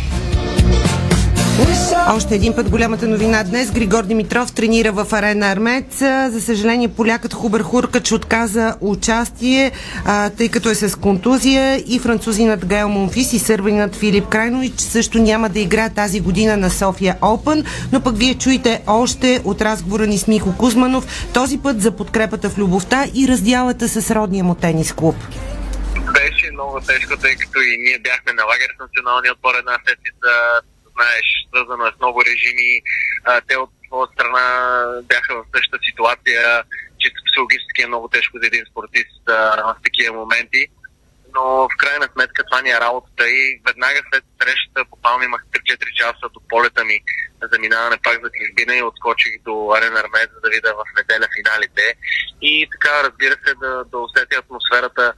Още един път голямата новина днес. Григор Димитров тренира в арена Армец. За съжаление, полякът Хубър Хуркач отказа участие, тъй като е с контузия и французинът Гайл Монфис и сърбинът Филип Крайнович също няма да игра тази година на София Опен, но пък вие чуете още от разговора ни с Михо Кузманов, този път за подкрепата в любовта и раздялата с родния му тенис клуб беше много тежко, тъй като и ние бяхме на лагер с националния отбор една седмица знаеш, свързано е с много режими. А, те от своя страна бяха в същата ситуация, че психологически е много тежко за един спортист а, в такива моменти. Но в крайна сметка това ни е работата и веднага след срещата буквално имах 3-4 часа до полета ми за минаване пак за чужбина и отскочих до Арен Армет, за да видя в неделя финалите. И така, разбира се, да, да усетя атмосферата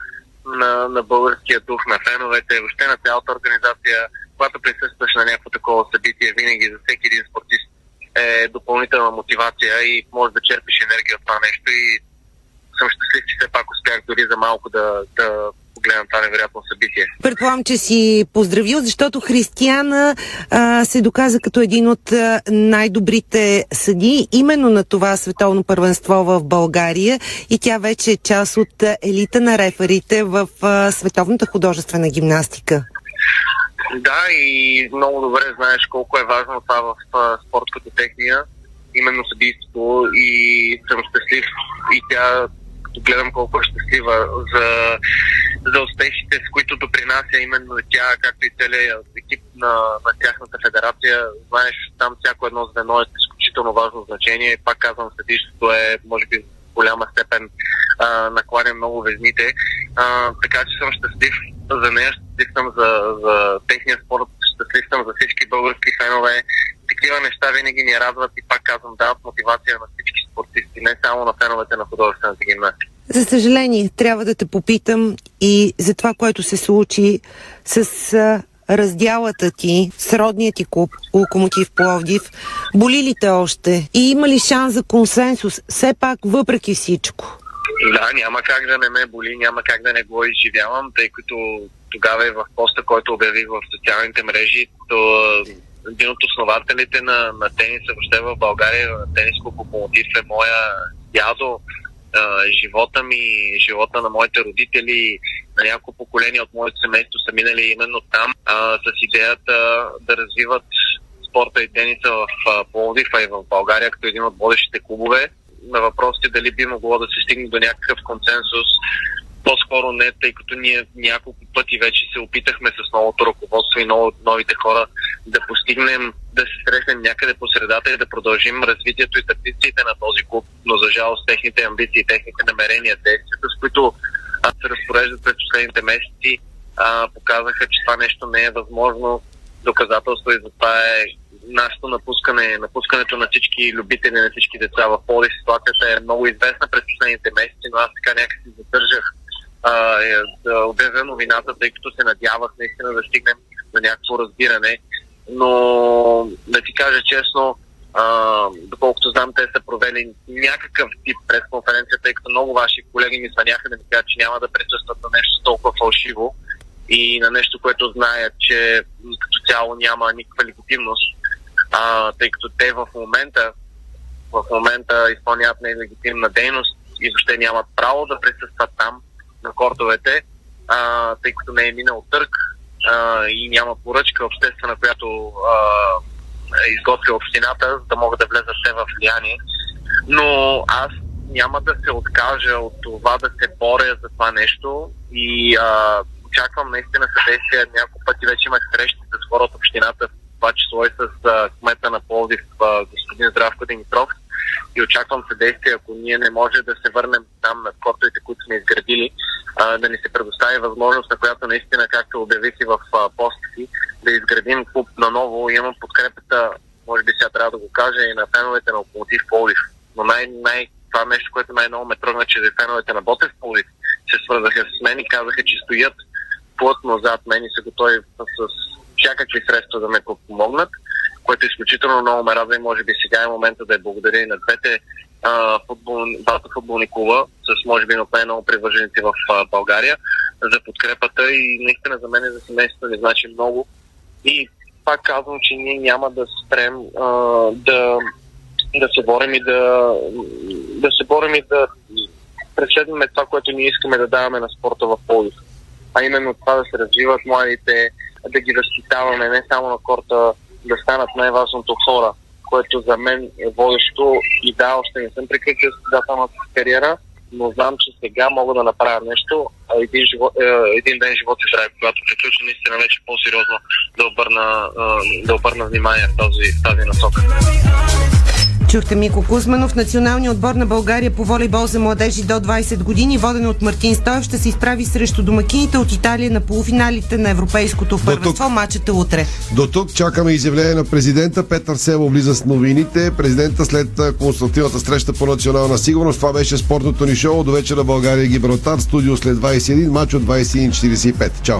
на, на българския дух, на феновете, въобще на цялата организация, когато присъстваш на някакво такова събитие, винаги за всеки един спортист е допълнителна мотивация и можеш да черпиш енергия от това нещо. И съм щастлив, че все пак успях дори за малко да, да погледам това невероятно събитие. Предполагам, че си поздравил, защото Християна а, се доказа като един от а, най-добрите съди именно на това световно първенство в България и тя вече е част от елита на реферите в а, световната художествена гимнастика. Да, и много добре знаеш колко е важно това в спорт като техния, именно съдийството и съм щастлив и тя гледам колко е щастлива за, за успехите, с които допринася именно тя, както и целият екип на, на тяхната федерация. Знаеш, там всяко едно звено е изключително важно значение. Пак казвам, съдището е, може би, в голяма степен а, накланя много везните. А, така че съм щастлив за нея, щастлив съм за, за техния спорт, щастлив съм за всички български фенове. Такива неща винаги ни радват и пак казвам, дават мотивация на всички спортисти, не само на феновете на художествената гимнастика. За съжаление, трябва да те попитам и за това, което се случи с а, раздялата ти, с родния ти клуб Локомотив Пловдив. Боли ли те още? И има ли шанс за консенсус? Все пак, въпреки всичко. Да, няма как да не ме боли, няма как да не го изживявам, тъй като тогава и в поста, който обявих в социалните мрежи, то един от основателите на, на тениса въобще в България, на тениско локомотив е моя дядо. Живота ми, живота на моите родители, на няколко поколения от моето семейство са минали именно там а, с идеята да развиват спорта и тениса в Пловдив, а и в България като един от водещите клубове. На въпросите дали би могло да се стигне до някакъв консенсус, по-скоро не, тъй като ние няколко пъти вече се опитахме с новото ръководство и ново, новите хора да постигнем, да се срещнем някъде по средата и да продължим развитието и традициите на този клуб, но за жалост техните амбиции, техните намерения, действията, с които се разпореждат през последните месеци, а, показаха, че това нещо не е възможно. Доказателство и за това е нашето напускане, напускането на всички любители, на всички деца в Поли. Ситуацията е много известна през последните месеци, но аз така някакси задържах е, да обявя новината, тъй като се надявах наистина да стигнем на някакво разбиране. Но да ти кажа честно, а, доколкото знам, те са провели някакъв тип пресконференция, тъй като много ваши колеги ми звъняха да ми кажат, че няма да присъстват на нещо толкова фалшиво и на нещо, което знаят, че като цяло няма никаква легитимност, а, тъй като те в момента в момента изпълняват нелегитимна дейност и въобще нямат право да присъстват там на кортовете, а, тъй като не е минал търг а, и няма поръчка обществена, която а, е изготвя общината, за да могат да влезат те в влияние. Но аз няма да се откажа от това да се боря за това нещо и а, очаквам наистина съдействие. Няколко пъти вече имах срещи с хора от общината, в това число и с а, кмета на Пловдив, а, господин Здравко Димитров и очаквам съдействие, ако ние не може да се върнем там на сме изградили, а, да ни се предостави възможност, на която наистина, както обявих и в а, поста си, да изградим клуб наново. Имам подкрепата, може би сега трябва да го кажа, и на феновете на Локомотив Полив. Но най- най- това нещо, което най-много ме тръгна, че феновете на Ботев Полив се свързаха с мен и казаха, че стоят плътно зад мен и са готови с всякакви средства да ме помогнат което изключително много ме радва и може би сега е момента да е благодаря и на двете а, футбол, двата футболни клуба с може би най-много привърженици в а, България за подкрепата и наистина за мен за семейството ни значи много. И пак казвам, че ние няма да спрем а, да, да се борим и да, да се борим и да преследваме това, което ние искаме да даваме на спорта в Полив. А именно това да се развиват младите, да ги възпитаваме не само на корта, да станат най-важното хора, което за мен е водещо и да, още не съм приключил състезателната кариера, но знам, че сега мога да направя нещо, а един, живот, е, един ден живот и здраве, когато приключа наистина вече по-сериозно да обърна, е, да обърна внимание в тази, тази насока. Чухте Мико Кузманов. Националният отбор на България по волейбол за младежи до 20 години, воден от Мартин Стоев, ще се изправи срещу домакините от Италия на полуфиналите на Европейското първенство. Мачът е утре. До тук чакаме изявление на президента. Петър Сево влиза с новините. Президента след консултативната среща по национална сигурност. Това беше спортното ни шоу. До вечера България Гибралтар. Студио след 21, мач от 21.45. Чао!